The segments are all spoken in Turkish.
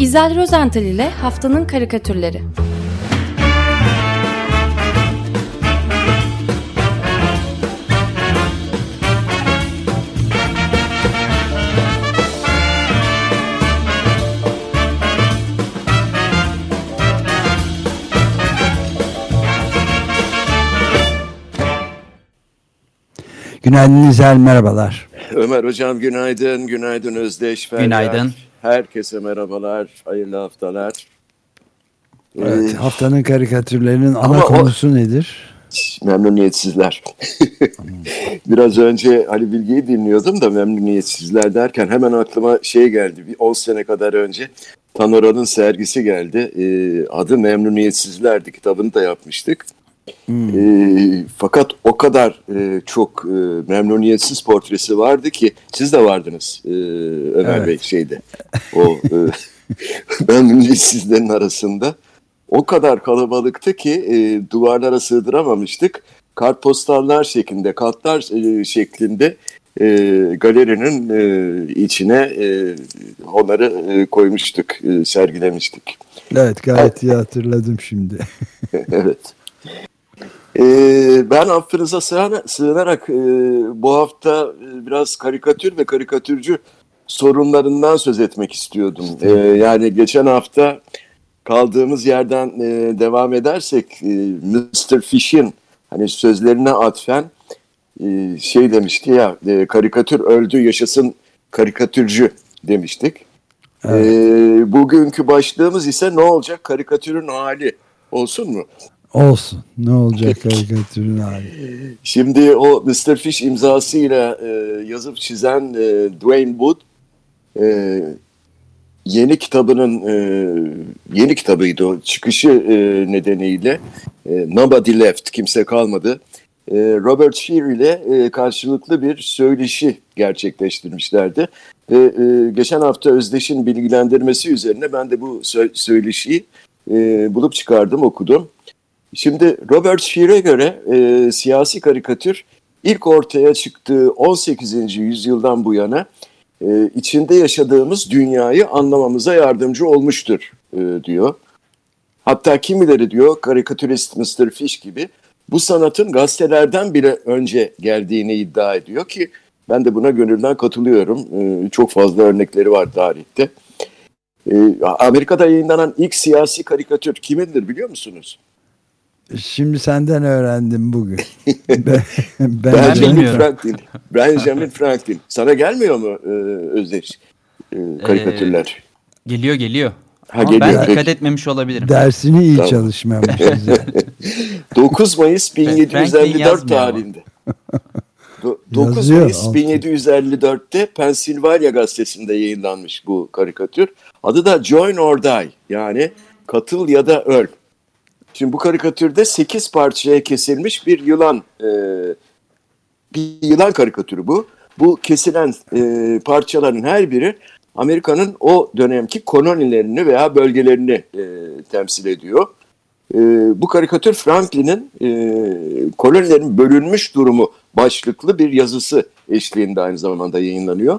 İzel Rozental ile Haftanın Karikatürleri Günaydın İzel, merhabalar. Ömer Hocam günaydın, günaydın Özdeş. Feryal. Günaydın. Herkese merhabalar, hayırlı haftalar. Evet, Ee, haftanın karikatürlerinin ana ama o- konusu nedir? memnuniyetsizler. Biraz önce Ali Bilge'yi dinliyordum da memnuniyetsizler derken hemen aklıma şey geldi. Bir 10 sene kadar önce Tanora'nın sergisi geldi. Ee, adı Memnuniyetsizlerdi. Kitabını da yapmıştık. Ee, fakat o kadar e, çok e, memnuniyetsiz portresi vardı ki siz de vardınız e, Ömer Evet. Bey şeyde. O e, memnuniyetsizlerin arasında. O kadar kalabalıktı ki e, duvarlara sığdıramamıştık. Kartpostallar şeklinde, kartlar e, şeklinde e, galerinin e, içine e, onları e, koymuştuk, e, sergilemiştik. Evet, gayet iyi hatırladım şimdi. evet. Ee, ben affınıza sığınarak e, bu hafta e, biraz karikatür ve karikatürcü sorunlarından söz etmek istiyordum. Ee, yani geçen hafta kaldığımız yerden e, devam edersek e, Mr. Fish'in hani sözlerine atfen e, şey demişti ya e, karikatür öldü yaşasın karikatürcü demiştik. Ee, bugünkü başlığımız ise ne olacak karikatürün hali olsun mu? Olsun. Ne olacak karikatürün hali? Şimdi o Mr. Fish imzasıyla e, yazıp çizen e, Dwayne Wood e, yeni kitabının e, yeni kitabıydı o çıkışı e, nedeniyle e, Nobody Left kimse kalmadı. E, Robert Shear ile e, karşılıklı bir söyleşi gerçekleştirmişlerdi. Ve e, geçen hafta Özdeş'in bilgilendirmesi üzerine ben de bu sö- söyleşiyi e, bulup çıkardım okudum. Şimdi Robert Shear'e göre e, siyasi karikatür ilk ortaya çıktığı 18. yüzyıldan bu yana e, içinde yaşadığımız dünyayı anlamamıza yardımcı olmuştur e, diyor. Hatta kimileri diyor karikatürist Mr. Fish gibi bu sanatın gazetelerden bile önce geldiğini iddia ediyor ki ben de buna gönülden katılıyorum. E, çok fazla örnekleri var tarihte. E, Amerika'da yayınlanan ilk siyasi karikatür kimindir biliyor musunuz? Şimdi senden öğrendim bugün. ben, ben, Benjamin bilmiyorum. Franklin. Benjamin Franklin. Sana gelmiyor mu e, Özdeş e, karikatürler? Geliyor geliyor. ha Ama geliyor. ben dikkat Peki. etmemiş olabilirim. dersini iyi Tamam. çalışmamış güzel. 9 Mayıs Franklin 1754 yazmıyor ama. tarihinde. Do- 9 Yazıyor, Mayıs altı. 1754'te Pensilvanya gazetesinde yayınlanmış bu karikatür. Adı da Join or Die yani katıl ya da öl. Şimdi bu karikatürde 8 parçaya kesilmiş bir yılan e, bir yılan karikatürü bu. Bu kesilen e, parçaların her biri Amerika'nın o dönemki kolonilerini veya bölgelerini e, temsil ediyor. E, bu karikatür Franklin'in e, kolonilerin bölünmüş durumu başlıklı bir yazısı eşliğinde aynı zamanda yayınlanıyor.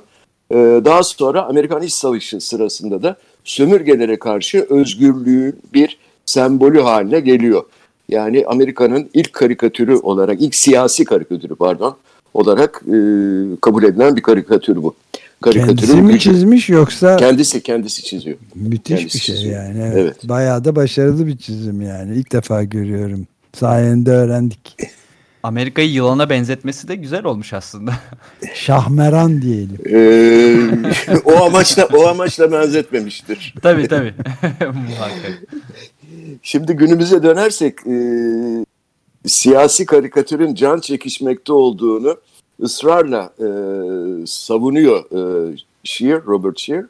E, daha sonra Amerikan İç Savaşı sırasında da sömürgelere karşı özgürlüğün bir sembolü haline geliyor. Yani Amerika'nın ilk karikatürü olarak, ilk siyasi karikatürü pardon, olarak e, kabul edilen bir karikatür bu. Kendisi mi gücü- çizmiş yoksa Kendisi kendisi çiziyor. müthiş kendisi bir şey çiziyor. yani. Evet. Evet. Bayağı da başarılı bir çizim yani. İlk defa görüyorum. Sayende öğrendik. Amerika'yı yılana benzetmesi de güzel olmuş aslında. Şahmeran diyelim. Ee, o amaçla o amaçla benzetmemiştir. tabii tabii. Şimdi günümüze dönersek e, siyasi karikatürün can çekişmekte olduğunu ısrarla e, savunuyor e, Shear, Robert Shear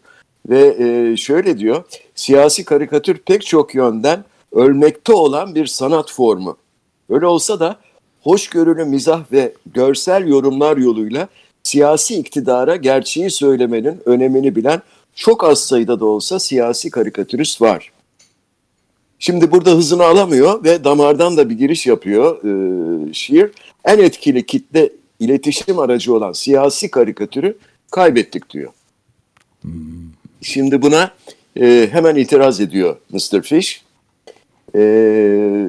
ve e, şöyle diyor siyasi karikatür pek çok yönden ölmekte olan bir sanat formu. Öyle olsa da hoşgörülü mizah ve görsel yorumlar yoluyla siyasi iktidara gerçeği söylemenin önemini bilen çok az sayıda da olsa siyasi karikatürist var. Şimdi burada hızını alamıyor ve damardan da bir giriş yapıyor e, şiir. En etkili kitle iletişim aracı olan siyasi karikatürü kaybettik diyor. Şimdi buna e, hemen itiraz ediyor Mr. Fish. E,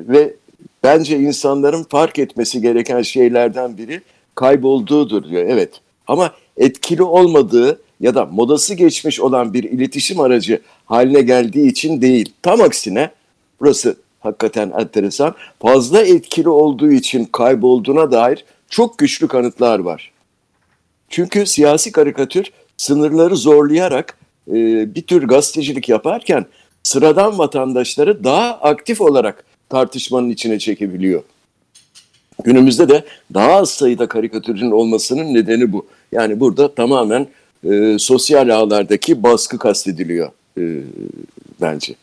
ve bence insanların fark etmesi gereken şeylerden biri kaybolduğudur diyor. Evet ama etkili olmadığı ya da modası geçmiş olan bir iletişim aracı haline geldiği için değil. Tam aksine burası hakikaten enteresan. Fazla etkili olduğu için kaybolduğuna dair çok güçlü kanıtlar var. Çünkü siyasi karikatür sınırları zorlayarak e, bir tür gazetecilik yaparken sıradan vatandaşları daha aktif olarak tartışmanın içine çekebiliyor. Günümüzde de daha az sayıda karikatürcünün olmasının nedeni bu. Yani burada tamamen e, sosyal ağlardaki baskı kastediliyor e, bence.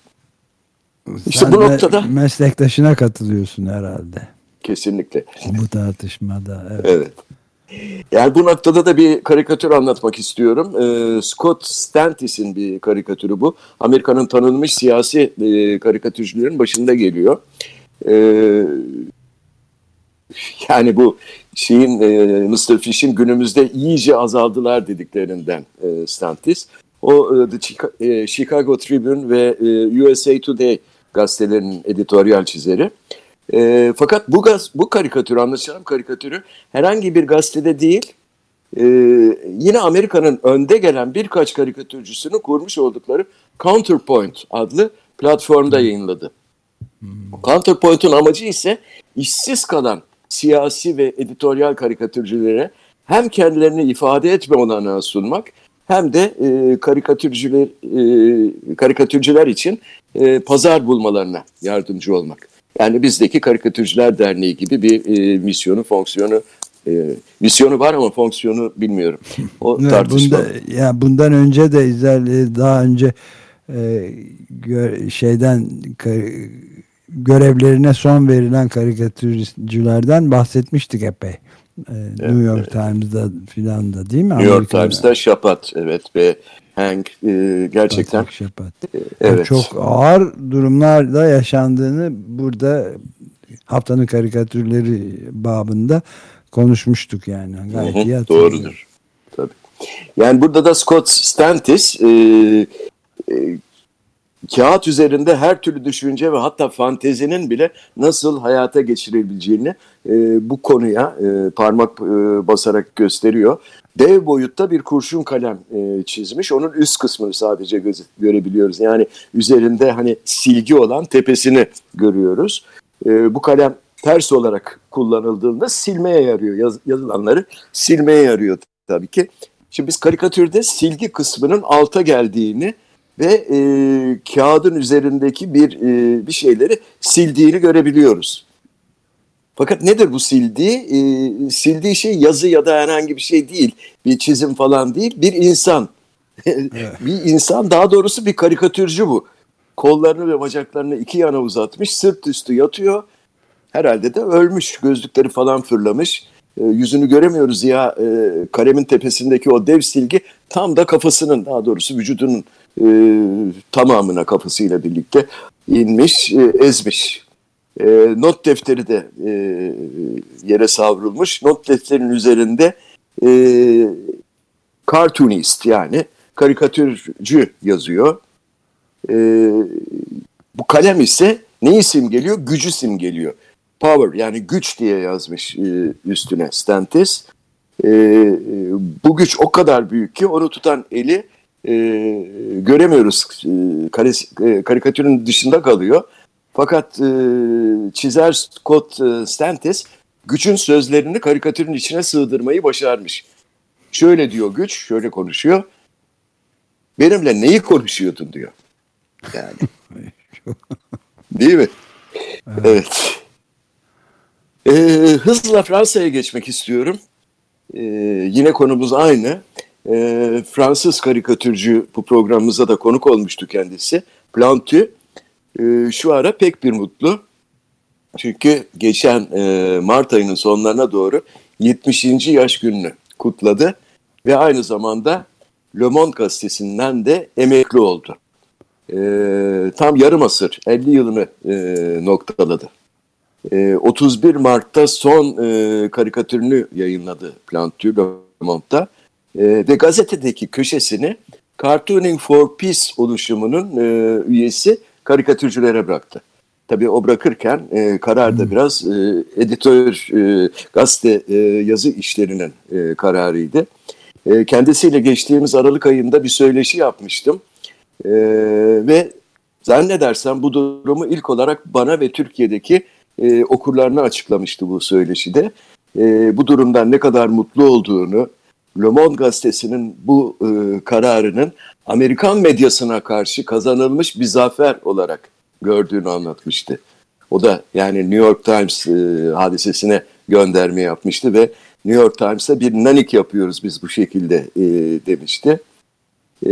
İşte Sen bu noktada meslektaşına katılıyorsun herhalde. Kesinlikle. Bu tartışmada. Evet. evet. Yani bu noktada da bir karikatür anlatmak istiyorum. Ee, Scott Stantis'in bir karikatürü bu. Amerika'nın tanınmış siyasi e, karikatürcülerin başında geliyor. Ee, yani bu şeyin e, Mr. Fish'in günümüzde iyice azaldılar dediklerinden e, Stantis. O e, The e, Chicago Tribune ve e, USA Today gazetelerinin editoryal çizeri. E, fakat bu gaz, bu karikatür anlaşılan karikatürü herhangi bir gazetede değil e, yine Amerika'nın önde gelen birkaç karikatürcüsünün kurmuş oldukları Counterpoint adlı platformda yayınladı. Hmm. Counterpoint'un amacı ise işsiz kalan siyasi ve editoryal karikatürcülere hem kendilerini ifade etme olanağı sunmak hem de e, karikatürcüler e, karikatürcüler için e, pazar bulmalarına yardımcı olmak. Yani bizdeki Karikatürcüler Derneği gibi bir e, misyonu, fonksiyonu e, misyonu var ama fonksiyonu bilmiyorum. O tartışma. Bunda, ya bundan önce de İzel daha önce e, gö, şeyden görevlerine son verilen karikatürcülerden bahsetmiştik epey. Ee, evet, New York evet. Times'da filan da değil mi? New York Times'da Şapat evet ve Hank e, gerçekten Şapat. E, evet. Çok ağır durumlarda yaşandığını burada haftanın karikatürleri babında konuşmuştuk yani. Gayet hı hı, iyi Doğrudur. Tabii. Yani burada da Scott Stantis e, e, kağıt üzerinde her türlü düşünce ve hatta fantezinin bile nasıl hayata geçirebileceğini e, bu konuya e, parmak e, basarak gösteriyor. Dev boyutta bir kurşun kalem e, çizmiş. Onun üst kısmını sadece göz, görebiliyoruz. Yani üzerinde hani silgi olan tepesini görüyoruz. E, bu kalem ters olarak kullanıldığında silmeye yarıyor. Yaz, yazılanları silmeye yarıyor tabii ki. Şimdi biz karikatürde silgi kısmının alta geldiğini ve e, kağıdın üzerindeki bir e, bir şeyleri sildiğini görebiliyoruz. Fakat nedir bu sildiği? E, sildiği şey yazı ya da herhangi bir şey değil. Bir çizim falan değil. Bir insan. bir insan daha doğrusu bir karikatürcü bu. Kollarını ve bacaklarını iki yana uzatmış. Sırt üstü yatıyor. Herhalde de ölmüş. Gözlükleri falan fırlamış. E, yüzünü göremiyoruz ya e, karemin tepesindeki o dev silgi tam da kafasının daha doğrusu vücudunun e, tamamına kafasıyla birlikte inmiş, e, ezmiş. E, not defteri de e, yere savrulmuş. Not defterinin üzerinde e, cartoonist yani karikatürcü yazıyor. E, bu kalem ise neyi simgeliyor? Gücü simgeliyor. Power yani güç diye yazmış e, üstüne Stantis. E, bu güç o kadar büyük ki onu tutan eli e, göremiyoruz. E, e, karikatürün dışında kalıyor. Fakat e, çizer Scott e, Stantis gücün sözlerini karikatürün içine sığdırmayı başarmış. Şöyle diyor güç, şöyle konuşuyor. Benimle neyi konuşuyordun diyor. Yani. Değil mi? Evet. evet. Ee, hızla Fransa'ya geçmek istiyorum. Ee, yine konumuz aynı. Ee, Fransız karikatürcü bu programımıza da konuk olmuştu kendisi. Plantu e, şu ara pek bir mutlu. Çünkü geçen e, Mart ayının sonlarına doğru 70. yaş gününü kutladı. Ve aynı zamanda Le Monde gazetesinden de emekli oldu. E, tam yarım asır, 50 yılını e, noktaladı. E, 31 Mart'ta son e, karikatürünü yayınladı Plantu Le Monde'da. E, ve gazetedeki köşesini Cartooning for Peace oluşumunun e, üyesi karikatürcülere bıraktı. Tabii o bırakırken e, karar da biraz e, editör, e, gazete e, yazı işlerinin e, kararıydı. E, kendisiyle geçtiğimiz Aralık ayında bir söyleşi yapmıştım. E, ve zannedersem bu durumu ilk olarak bana ve Türkiye'deki e, okurlarına açıklamıştı bu söyleşide. E, bu durumdan ne kadar mutlu olduğunu, Le Monde gazetesinin bu e, kararının Amerikan medyasına karşı kazanılmış bir zafer olarak gördüğünü anlatmıştı. O da yani New York Times e, hadisesine gönderme yapmıştı ve New York Times'a bir nanik yapıyoruz biz bu şekilde e, demişti. E,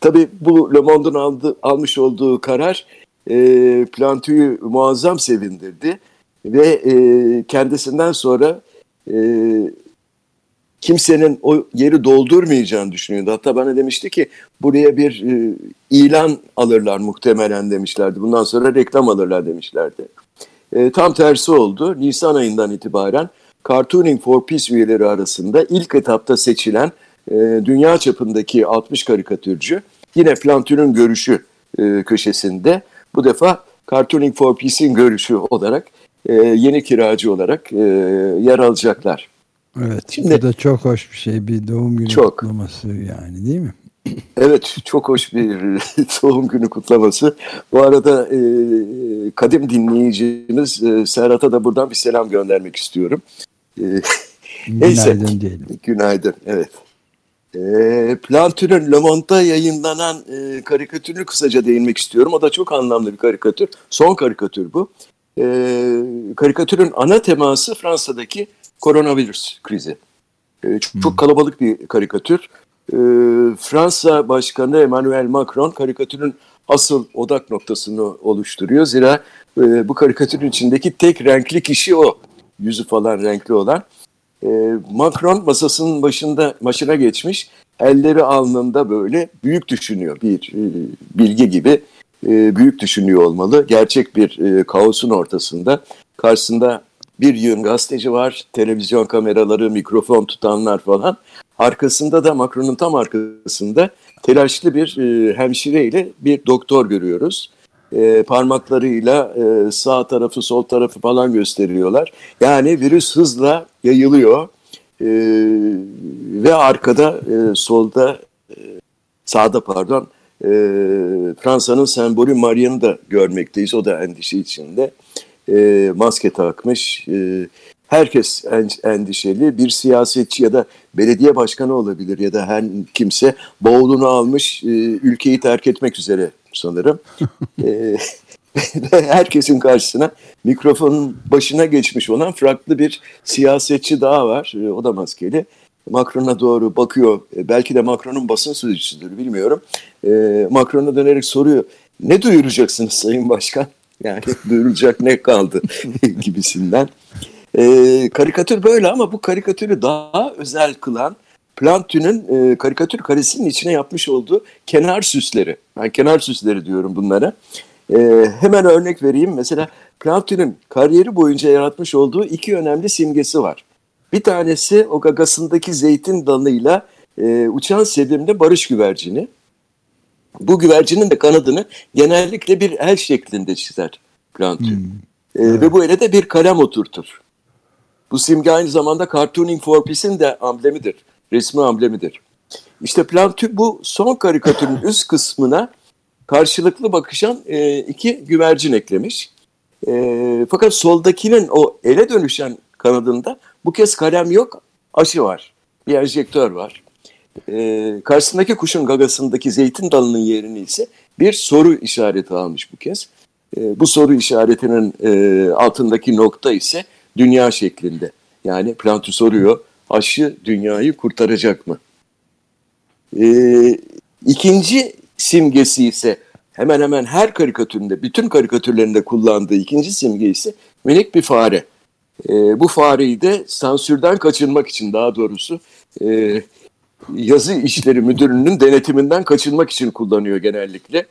tabii bu Le Monde'un aldı, almış olduğu karar e, Plantu'yu muazzam sevindirdi ve e, kendisinden sonra e, kimsenin o yeri doldurmayacağını düşünüyordu. Hatta bana demişti ki buraya bir e, ilan alırlar muhtemelen demişlerdi. Bundan sonra reklam alırlar demişlerdi. E, tam tersi oldu. Nisan ayından itibaren Cartooning for Peace üyeleri arasında ilk etapta seçilen e, dünya çapındaki 60 karikatürcü yine Plantin'in görüşü e, köşesinde bu defa Cartooning for Peace'in görüşü olarak e, yeni kiracı olarak e, yer alacaklar. Evet, Şimdi, bu da çok hoş bir şey. Bir doğum günü çok. kutlaması yani değil mi? Evet, çok hoş bir doğum günü kutlaması. Bu arada e, kadim dinleyicimiz e, Serhat'a da buradan bir selam göndermek istiyorum. E, Günaydın neyse, diyelim. Günaydın, evet. E, Plantür'ün Le Monde'da yayınlanan e, karikatürünü kısaca değinmek istiyorum. O da çok anlamlı bir karikatür. Son karikatür bu. E, karikatürün ana teması Fransa'daki koronavirüs krizi. E, çok, çok kalabalık bir karikatür. E, Fransa Başkanı Emmanuel Macron karikatürün asıl odak noktasını oluşturuyor. Zira e, bu karikatürün içindeki tek renkli kişi o. Yüzü falan renkli olan. E, Macron masasının başında başına geçmiş. Elleri alnında böyle büyük düşünüyor. Bir e, bilgi gibi e, büyük düşünüyor olmalı. Gerçek bir e, kaosun ortasında. Karşısında bir yığın gazeteci var, televizyon kameraları, mikrofon tutanlar falan. Arkasında da Macron'un tam arkasında telaşlı bir e, hemşire ile bir doktor görüyoruz. E, parmaklarıyla e, sağ tarafı sol tarafı falan gösteriyorlar. Yani virüs hızla yayılıyor e, ve arkada e, solda e, sağda pardon e, Fransa'nın sembolü Maria'nı da görmekteyiz. O da endişe içinde e, maske takmış. E, herkes endişeli. Bir siyasetçi ya da belediye başkanı olabilir ya da her kimse bavulunu almış e, ülkeyi terk etmek üzere sanırım. e, herkesin karşısına mikrofonun başına geçmiş olan farklı bir siyasetçi daha var. E, o da maskeli. Macron'a doğru bakıyor. Belki de Macron'un basın sözcüsüdür bilmiyorum. Macron'a dönerek soruyor. Ne duyuracaksınız Sayın Başkan? Yani duyurulacak ne kaldı gibisinden. E, karikatür böyle ama bu karikatürü daha özel kılan Plantin'in e, karikatür karesinin içine yapmış olduğu kenar süsleri. Ben kenar süsleri diyorum bunlara. E, hemen örnek vereyim. Mesela Plantin'in kariyeri boyunca yaratmış olduğu iki önemli simgesi var. Bir tanesi o gagasındaki zeytin dalıyla e, uçan sevimli barış güvercini. Bu güvercinin de kanadını genellikle bir el şeklinde çizer Plantin. Hmm. E, evet. Ve bu ele de bir kalem oturtur. Bu simge aynı zamanda Cartooning for Peace'in de amblemidir. Resmi amblemidir. İşte Plantin bu son karikatürün üst kısmına karşılıklı bakışan e, iki güvercin eklemiş. E, fakat soldakinin o ele dönüşen kanadında bu kez kalem yok, aşı var. Bir enjektör var. E, karşısındaki kuşun gagasındaki zeytin dalının yerini ise bir soru işareti almış bu kez. E, bu soru işaretinin e, altındaki nokta ise dünya şeklinde. Yani Plantu soruyor, aşı dünyayı kurtaracak mı? E, ikinci simgesi ise hemen hemen her karikatüründe, bütün karikatürlerinde kullandığı ikinci simge ise minik bir fare. E, bu fareyi de sansürden kaçınmak için daha doğrusu e, yazı işleri müdürünün denetiminden kaçınmak için kullanıyor genellikle.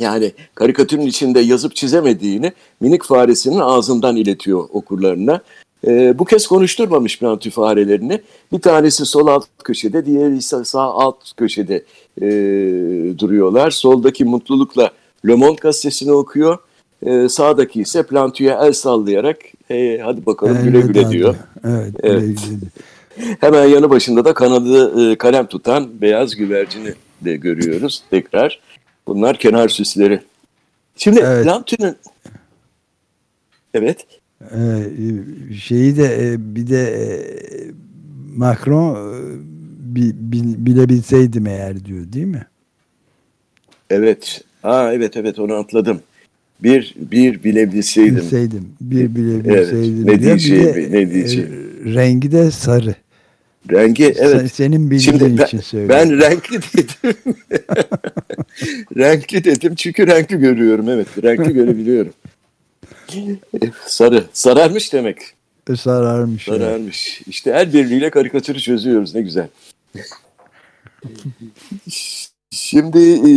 Yani karikatürün içinde yazıp çizemediğini minik faresinin ağzından iletiyor okurlarına. E, bu kez konuşturmamış plantü farelerini. Bir tanesi sol alt köşede, diğeri ise sağ alt köşede e, duruyorlar. Soldaki mutlulukla Le Monde gazetesini okuyor. E, sağdaki ise plantüye el sallayarak e, hadi bakalım güle güle diyor. Evet, Evet. güle güle. Hemen yanı başında da kanadı e, kalem tutan beyaz güvercini de görüyoruz tekrar. Bunlar kenar süsleri. Şimdi Evet. plantünün Evet. Ee, şeyi de e, bir de e, Macron e, bi- bi- bilebilseydim eğer diyor değil mi? Evet. Aa evet evet onu atladım. Bir bir bilebilseydim. Bilseydim. Bir bilebilseydim. Evet, ne de, ne diyeceğimi. e, rengi de sarı. Rengi Sen- evet. senin bildiğin Şimdi ben, için söylüyorum. ben renkli dedim. renkli dedim çünkü renkli görüyorum evet. Renkli görebiliyorum. Sarı. Sararmış demek. sararmış. evet. Sararmış. İşte el birliğiyle karikatürü çözüyoruz. Ne güzel. Şimdi e,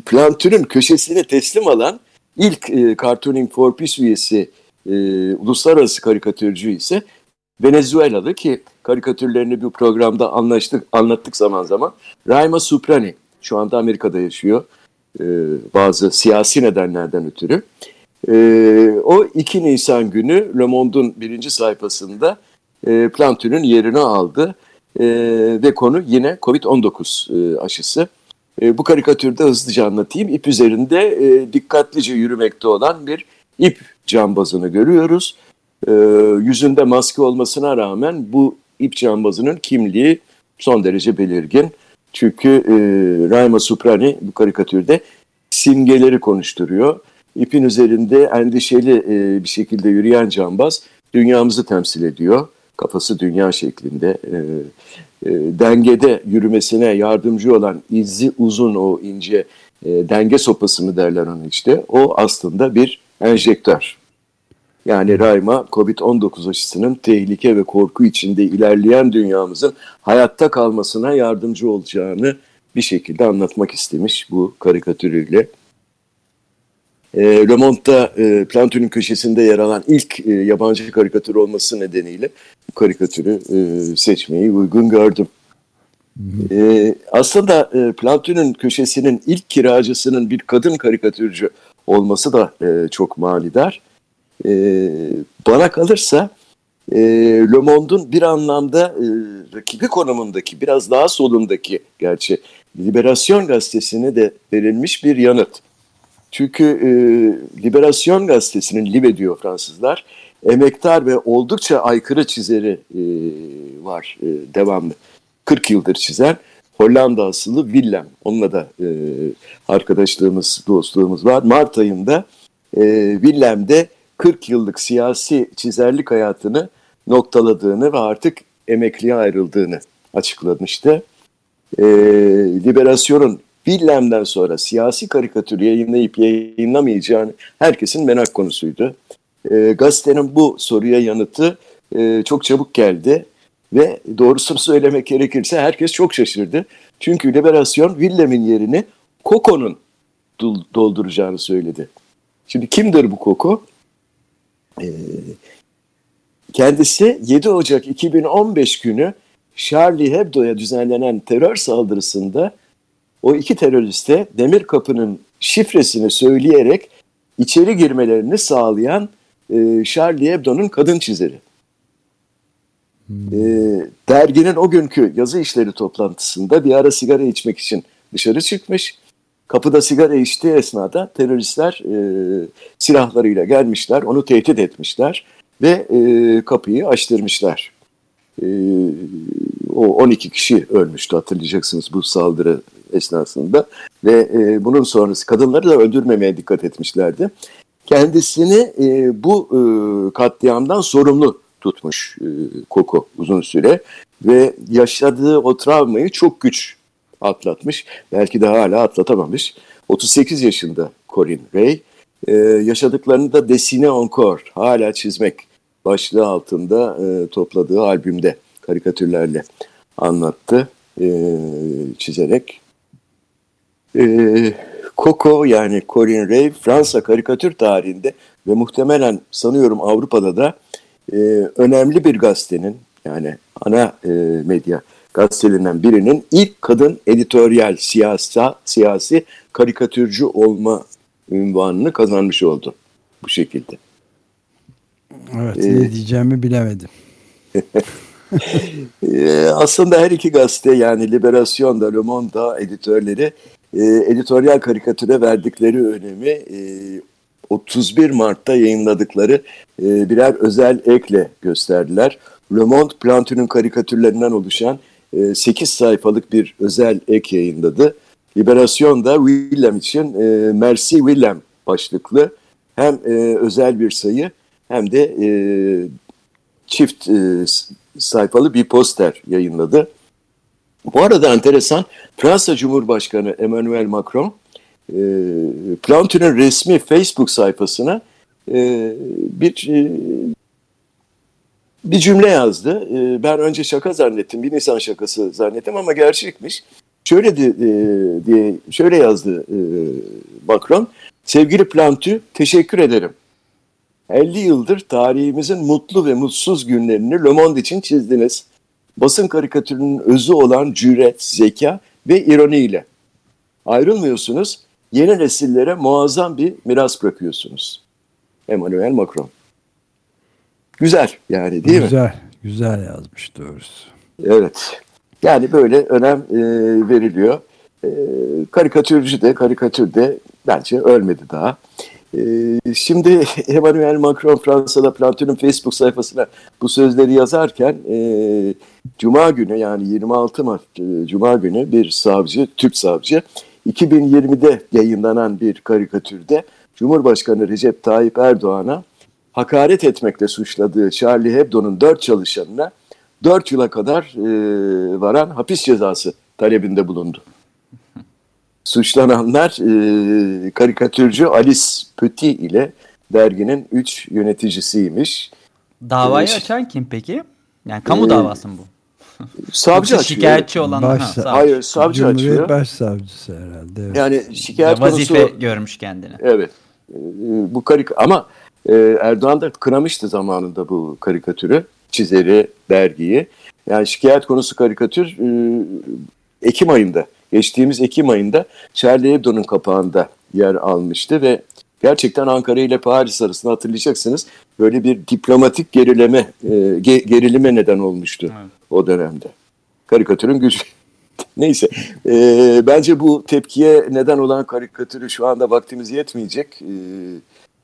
Plantür'ün köşesine teslim alan ilk e, Cartooning for Peace üyesi e, uluslararası karikatürcü ise Venezuelalı ki karikatürlerini bu programda anlaştık, anlattık zaman zaman. Raima Suprani şu anda Amerika'da yaşıyor e, bazı siyasi nedenlerden ötürü. E, o 2 Nisan günü Le Monde'un birinci sayfasında e, Plantün'ün yerini aldı e, ve konu yine Covid-19 e, aşısı. E, bu karikatürde hızlıca anlatayım. İp üzerinde e, dikkatlice yürümekte olan bir ip cambazını görüyoruz. E, yüzünde maske olmasına rağmen bu ip cambazının kimliği son derece belirgin. Çünkü e, Raima Suprani bu karikatürde simgeleri konuşturuyor. İpin üzerinde endişeli e, bir şekilde yürüyen cambaz dünyamızı temsil ediyor. Kafası dünya şeklinde. E, e, dengede yürümesine yardımcı olan izi uzun o ince e, denge sopası mı derler onu işte. O aslında bir enjektör. Yani Rayma COVID-19 aşısının tehlike ve korku içinde ilerleyen dünyamızın hayatta kalmasına yardımcı olacağını bir şekilde anlatmak istemiş bu karikatürüyle. E, Le Monde'da e, Plantün'ün köşesinde yer alan ilk e, yabancı karikatür olması nedeniyle bu karikatürü e, seçmeyi uygun gördüm. E, aslında e, Plantün'ün köşesinin ilk kiracısının bir kadın karikatürcü olması da e, çok manidar. E, bana kalırsa e, Le Monde'un bir anlamda e, rakibi konumundaki, biraz daha solundaki gerçi Liberasyon gazetesine de verilmiş bir yanıt. Çünkü e, Liberasyon gazetesinin, Libe diyor Fransızlar, emektar ve oldukça aykırı çizeri e, var e, devamlı. 40 yıldır çizen Hollanda asıllı Willem. Onunla da e, arkadaşlığımız, dostluğumuz var. Mart ayında e, Willem'de 40 yıllık siyasi çizerlik hayatını noktaladığını ve artık emekliye ayrıldığını açıklamıştı. E, Liberasyon'un Willem'den sonra siyasi karikatür yayınlayıp yayınlamayacağını herkesin merak konusuydu. E, gazetenin bu soruya yanıtı e, çok çabuk geldi ve doğrusunu söylemek gerekirse herkes çok şaşırdı. Çünkü Liberasyon Willem'in yerini Coco'nun dolduracağını söyledi. Şimdi kimdir bu Coco? Ee, kendisi 7 Ocak 2015 günü Charlie Hebdo'ya düzenlenen terör saldırısında o iki teröriste demir kapının şifresini söyleyerek içeri girmelerini sağlayan e, Charlie Hebdo'nun kadın çizeri. E, derginin o günkü yazı işleri toplantısında bir ara sigara içmek için dışarı çıkmış. Kapıda sigara içtiği esnada teröristler e, silahlarıyla gelmişler, onu tehdit etmişler ve e, kapıyı açtırmışlar. E, o 12 kişi ölmüştü hatırlayacaksınız bu saldırı esnasında ve e, bunun sonrası kadınları da öldürmemeye dikkat etmişlerdi. Kendisini e, bu e, katliamdan sorumlu tutmuş e, Koko uzun süre ve yaşadığı o travmayı çok güç atlatmış. Belki de hala atlatamamış. 38 yaşında Corinne Ray. E, yaşadıklarını da Dessine Encore hala çizmek başlığı altında e, topladığı albümde karikatürlerle anlattı e, çizerek. E, Coco yani Corinne Ray Fransa karikatür tarihinde ve muhtemelen sanıyorum Avrupa'da da e, önemli bir gazetenin yani ana e, medya gazetelerinden birinin ilk kadın editoryal siyasa, siyasi karikatürcü olma ünvanını kazanmış oldu bu şekilde. Evet ee, ne diyeceğimi bilemedim. e, aslında her iki gazete yani Liberasyon da Le Monde editörleri e, editoryal karikatüre verdikleri önemi e, 31 Mart'ta yayınladıkları e, birer özel ekle gösterdiler. Le Monde Plantin'in karikatürlerinden oluşan e, 8 sayfalık bir özel ek yayınladı. Liberasyon da Willem için e, Merci Willem başlıklı hem e, özel bir sayı hem de e, çift e, sayfalı bir poster yayınladı. Bu arada enteresan Fransa Cumhurbaşkanı Emmanuel Macron e, Plantin'in resmi Facebook sayfasına e, bir e, bir cümle yazdı. E, ben önce şaka zannettim, bir Nisan şakası zannettim ama gerçekmiş. Şöyle e, diye şöyle yazdı e, Macron. Sevgili Plantü, teşekkür ederim. 50 yıldır tarihimizin mutlu ve mutsuz günlerini Le Monde için çizdiniz. Basın karikatürünün özü olan cüret, zeka ve ironiyle. Ayrılmıyorsunuz, yeni nesillere muazzam bir miras bırakıyorsunuz. Emmanuel Macron. Güzel yani değil güzel, mi? Güzel, güzel yazmış doğrusu. Evet. Yani böyle önem e, veriliyor. E, karikatürcü de, karikatür de bence ölmedi daha. E, şimdi Emmanuel Macron Fransa'da Plantin'in Facebook sayfasına bu sözleri yazarken e, Cuma günü yani 26 Mart e, Cuma günü bir savcı, Türk savcı 2020'de yayınlanan bir karikatürde Cumhurbaşkanı Recep Tayyip Erdoğan'a hakaret etmekle suçladığı Charlie Hebdo'nun dört çalışanına dört yıla kadar e, varan hapis cezası talebinde bulundu. Suçlananlar e, karikatürcü Alice Petit ile derginin üç yöneticisiymiş. Davayı ee, açan kim peki? Yani kamu e, davası mı bu? Savcı açıyor. Şikayetçi olan Baş, ha, savcı. Hayır savcı Cumhuriyet açıyor. Başsavcısı herhalde. Evet. Yani şikayet vazife konusu. görmüş kendini. Evet. E, bu karik ama e, Erdoğan da kınamıştı zamanında bu karikatürü, çizeri, dergiyi. Yani şikayet konusu karikatür e, Ekim ayında, geçtiğimiz Ekim ayında Charlie Hebdo'nun kapağında yer almıştı ve gerçekten Ankara ile Paris arasında hatırlayacaksınız böyle bir diplomatik gerileme e, gerilime neden olmuştu evet. o dönemde. Karikatürün gücü. Neyse e, bence bu tepkiye neden olan karikatürü şu anda vaktimiz yetmeyecek. E,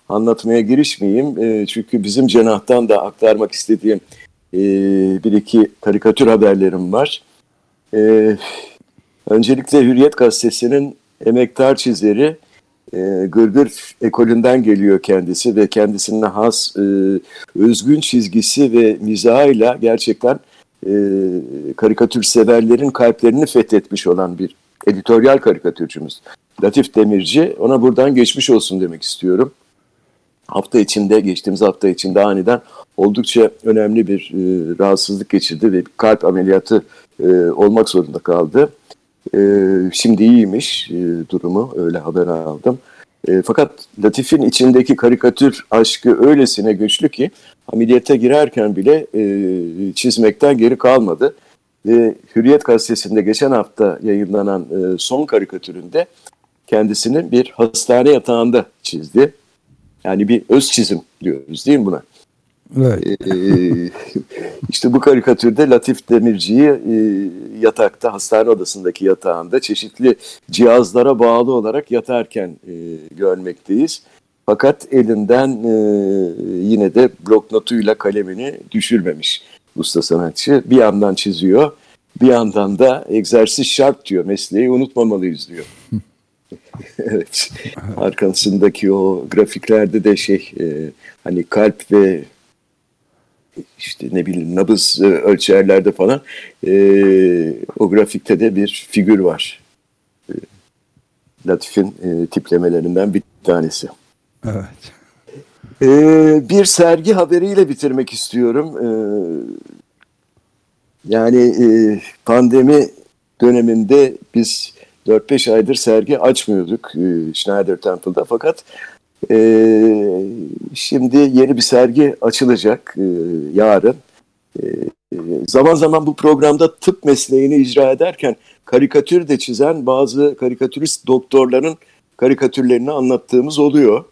anlatmaya girişmeyeyim. E, çünkü bizim cenahtan da aktarmak istediğim e, bir iki karikatür haberlerim var. E, öncelikle Hürriyet Gazetesi'nin emektar çizeri e, Gırgır ekolünden geliyor kendisi ve kendisine has e, özgün çizgisi ve mizahıyla gerçekten e, karikatür severlerin kalplerini fethetmiş olan bir editoryal karikatürcümüz. Latif Demirci ona buradan geçmiş olsun demek istiyorum. Hafta içinde geçtiğimiz hafta içinde aniden oldukça önemli bir e, rahatsızlık geçirdi ve kalp ameliyatı e, olmak zorunda kaldı. E, şimdi iyiymiş e, durumu öyle haber aldım. E, fakat Latif'in içindeki karikatür aşkı öylesine güçlü ki ameliyata girerken bile e, çizmekten geri kalmadı. Ve Hürriyet gazetesinde geçen hafta yayınlanan e, son karikatüründe kendisini bir hastane yatağında çizdi. Yani bir öz çizim diyoruz değil mi buna? Evet. Ee, işte bu karikatürde Latif Demirci'yi e, yatakta, hastane odasındaki yatağında çeşitli cihazlara bağlı olarak yatarken e, görmekteyiz. Fakat elinden e, yine de blok notuyla kalemini düşürmemiş usta sanatçı. Bir yandan çiziyor, bir yandan da egzersiz şart diyor, mesleği unutmamalıyız diyor. evet. Arkasındaki o grafiklerde de şey e, hani kalp ve işte ne bileyim nabız e, ölçerlerde falan e, o grafikte de bir figür var. E, Latif'in e, tiplemelerinden bir tanesi. Evet. E, bir sergi haberiyle bitirmek istiyorum. E, yani e, pandemi döneminde biz 4-5 aydır sergi açmıyorduk e, Schneider Temple'da fakat E, şimdi yeni bir sergi açılacak e, yarın. E, zaman zaman bu programda tıp mesleğini icra ederken karikatür de çizen bazı karikatürist doktorların karikatürlerini anlattığımız oluyor.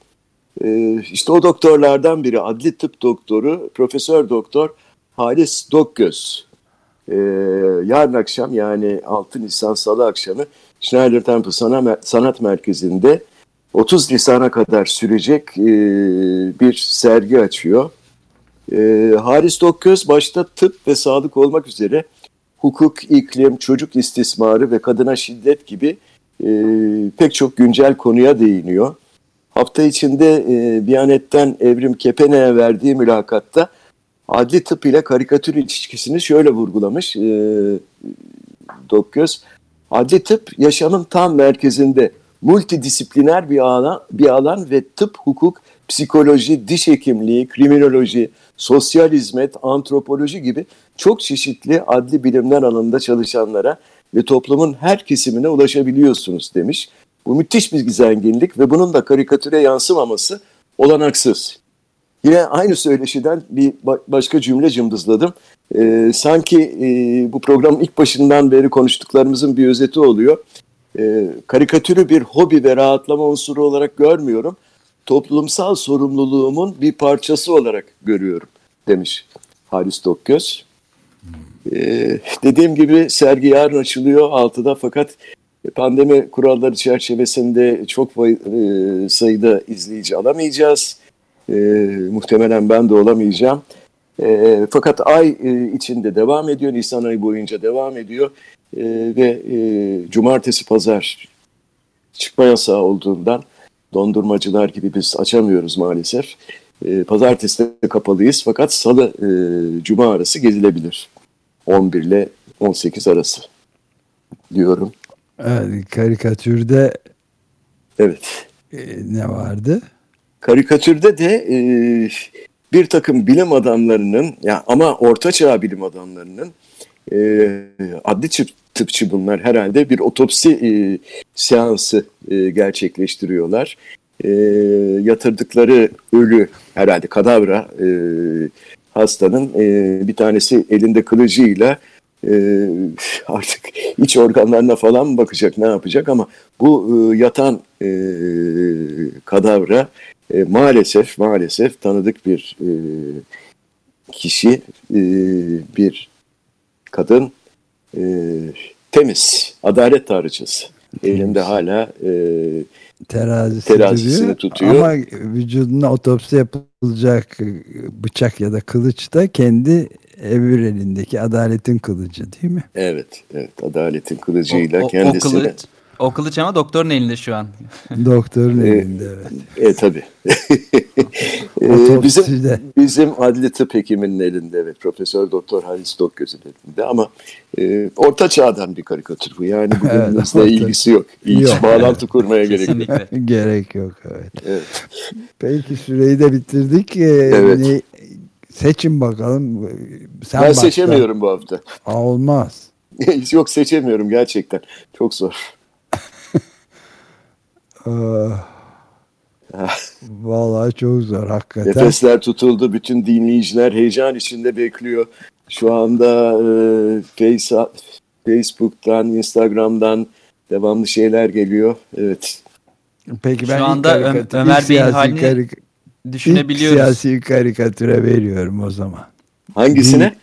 E, işte o doktorlardan biri adli tıp doktoru Profesör Doktor Halis Dokgöz. E, yarın akşam yani 6 Nisan Salı akşamı Schneider Temple Sanat Merkezi'nde 30 Nisan'a kadar sürecek e, bir sergi açıyor. E, Haris Dokköz başta tıp ve sağlık olmak üzere hukuk, iklim, çocuk istismarı ve kadına şiddet gibi e, pek çok güncel konuya değiniyor. Hafta içinde e, Biyanet'ten Evrim Kepene'ye verdiği mülakatta adli tıp ile karikatür ilişkisini şöyle vurgulamış e, Dokgöz. Adli tıp yaşamın tam merkezinde multidisipliner bir alan, bir alan ve tıp, hukuk, psikoloji, diş hekimliği, kriminoloji, sosyal hizmet, antropoloji gibi çok çeşitli adli bilimler alanında çalışanlara ve toplumun her kesimine ulaşabiliyorsunuz demiş. Bu müthiş bir zenginlik ve bunun da karikatüre yansımaması olanaksız. Yine aynı söyleşiden bir başka cümle cımbızladım. Ee, sanki e, bu programın ilk başından beri konuştuklarımızın bir özeti oluyor. Ee, karikatürü bir hobi ve rahatlama unsuru olarak görmüyorum. Toplumsal sorumluluğumun bir parçası olarak görüyorum demiş Halis Dokgöz. Ee, dediğim gibi sergi yarın açılıyor 6'da fakat pandemi kuralları çerçevesinde çok e, sayıda izleyici alamayacağız. E, muhtemelen ben de olamayacağım. E, fakat ay e, içinde devam ediyor, Nisan ayı boyunca devam ediyor e, ve e, cumartesi pazar çıkma yasağı olduğundan dondurmacılar gibi biz açamıyoruz maalesef. E, pazartesi de kapalıyız fakat salı e, cuma arası gezilebilir. 11 ile 18 arası diyorum. Evet, karikatürde evet. E, ne vardı? Karikatürde de e, bir takım bilim adamlarının ya ama ortaçağ bilim adamlarının e, adli tıp, tıpçı bunlar herhalde bir otopsi e, seansı e, gerçekleştiriyorlar. E, yatırdıkları ölü herhalde kadavra e, hastanın e, bir tanesi elinde kılıcıyla e, artık iç organlarına falan mı bakacak ne yapacak ama bu e, yatan e, kadavra e, maalesef maalesef tanıdık bir e, kişi e, bir kadın e, temiz adalet tanrıçısı elinde hala e, Terazisi terazisini duruyor. tutuyor. Ama vücuduna otopsi yapılacak bıçak ya da kılıç da kendi öbür elindeki adaletin kılıcı değil mi? Evet, evet adaletin kılıcıyla o, o, kendisine. O kılıç, o kılıç ama doktorun elinde şu an. Doktorun E, elinde evet. E tabi. Otopside. bizim, bizim adli tıp hekiminin elinde evet. Profesör Doktor Halis Dokgöz'ün elinde ama e, orta çağdan bir karikatür bu. Yani bugünümüzle orta- ilgisi yok. Hiç Yok. bağlantı kurmaya gerek yok. Gerek yok evet. Evet. Peki süreyi de bitirdik. Ee, Evet. ne- seçin bakalım. Sen ben başla. seçemiyorum bu hafta. Aa, olmaz. yok seçemiyorum gerçekten. Çok zor. Ee, vallahi çok zor hakikaten. Nefesler tutuldu. Bütün dinleyiciler heyecan içinde bekliyor. Şu anda e, Face, Facebook'tan, Instagram'dan devamlı şeyler geliyor. Evet. Peki ben Şu anda Ö- karikatür- Ömer Bey'in siyasi halini karik- ilk Düşünebiliyoruz. siyasi karikatüre veriyorum o zaman. Hangisine?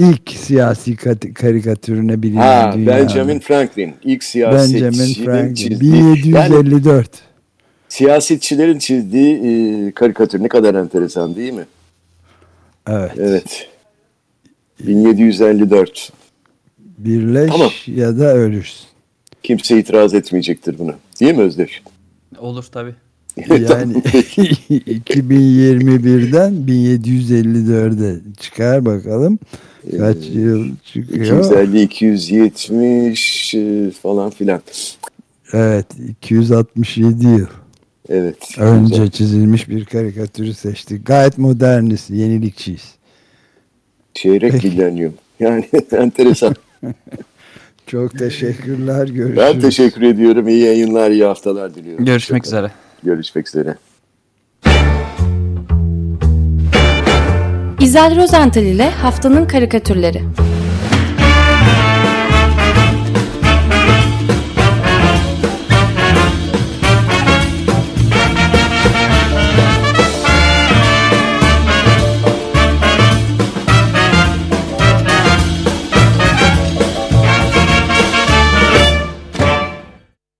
İlk siyasi kat- karikatürüne bilinen Ha, dünyanın. Benjamin Franklin. ilk siyasetçinin Benjamin Franklin. çizdiği. Yani 1754. siyasetçilerin çizdiği e, karikatür ne kadar enteresan değil mi? Evet. Evet. 1754. Birleş Tamam. ya da ölürsün. Kimse itiraz etmeyecektir buna. Değil mi Özdeş? Olur tabii. Yani 2021'den 1754'e çıkar bakalım. Kaç yıl çıkıyor? 250, 270 e, falan filan. Evet 267 yıl Evet. önce güzel. çizilmiş bir karikatürü seçtik. Gayet moderniz, yenilikçiyiz. Çeyrek Peki. milenyum. Yani enteresan. Çok teşekkürler. Görüşürüz. ben teşekkür ediyorum. İyi yayınlar, iyi haftalar diliyorum. Görüşmek kalın. üzere. Görüşmek üzere. İzel Rozental ile Haftanın Karikatürleri.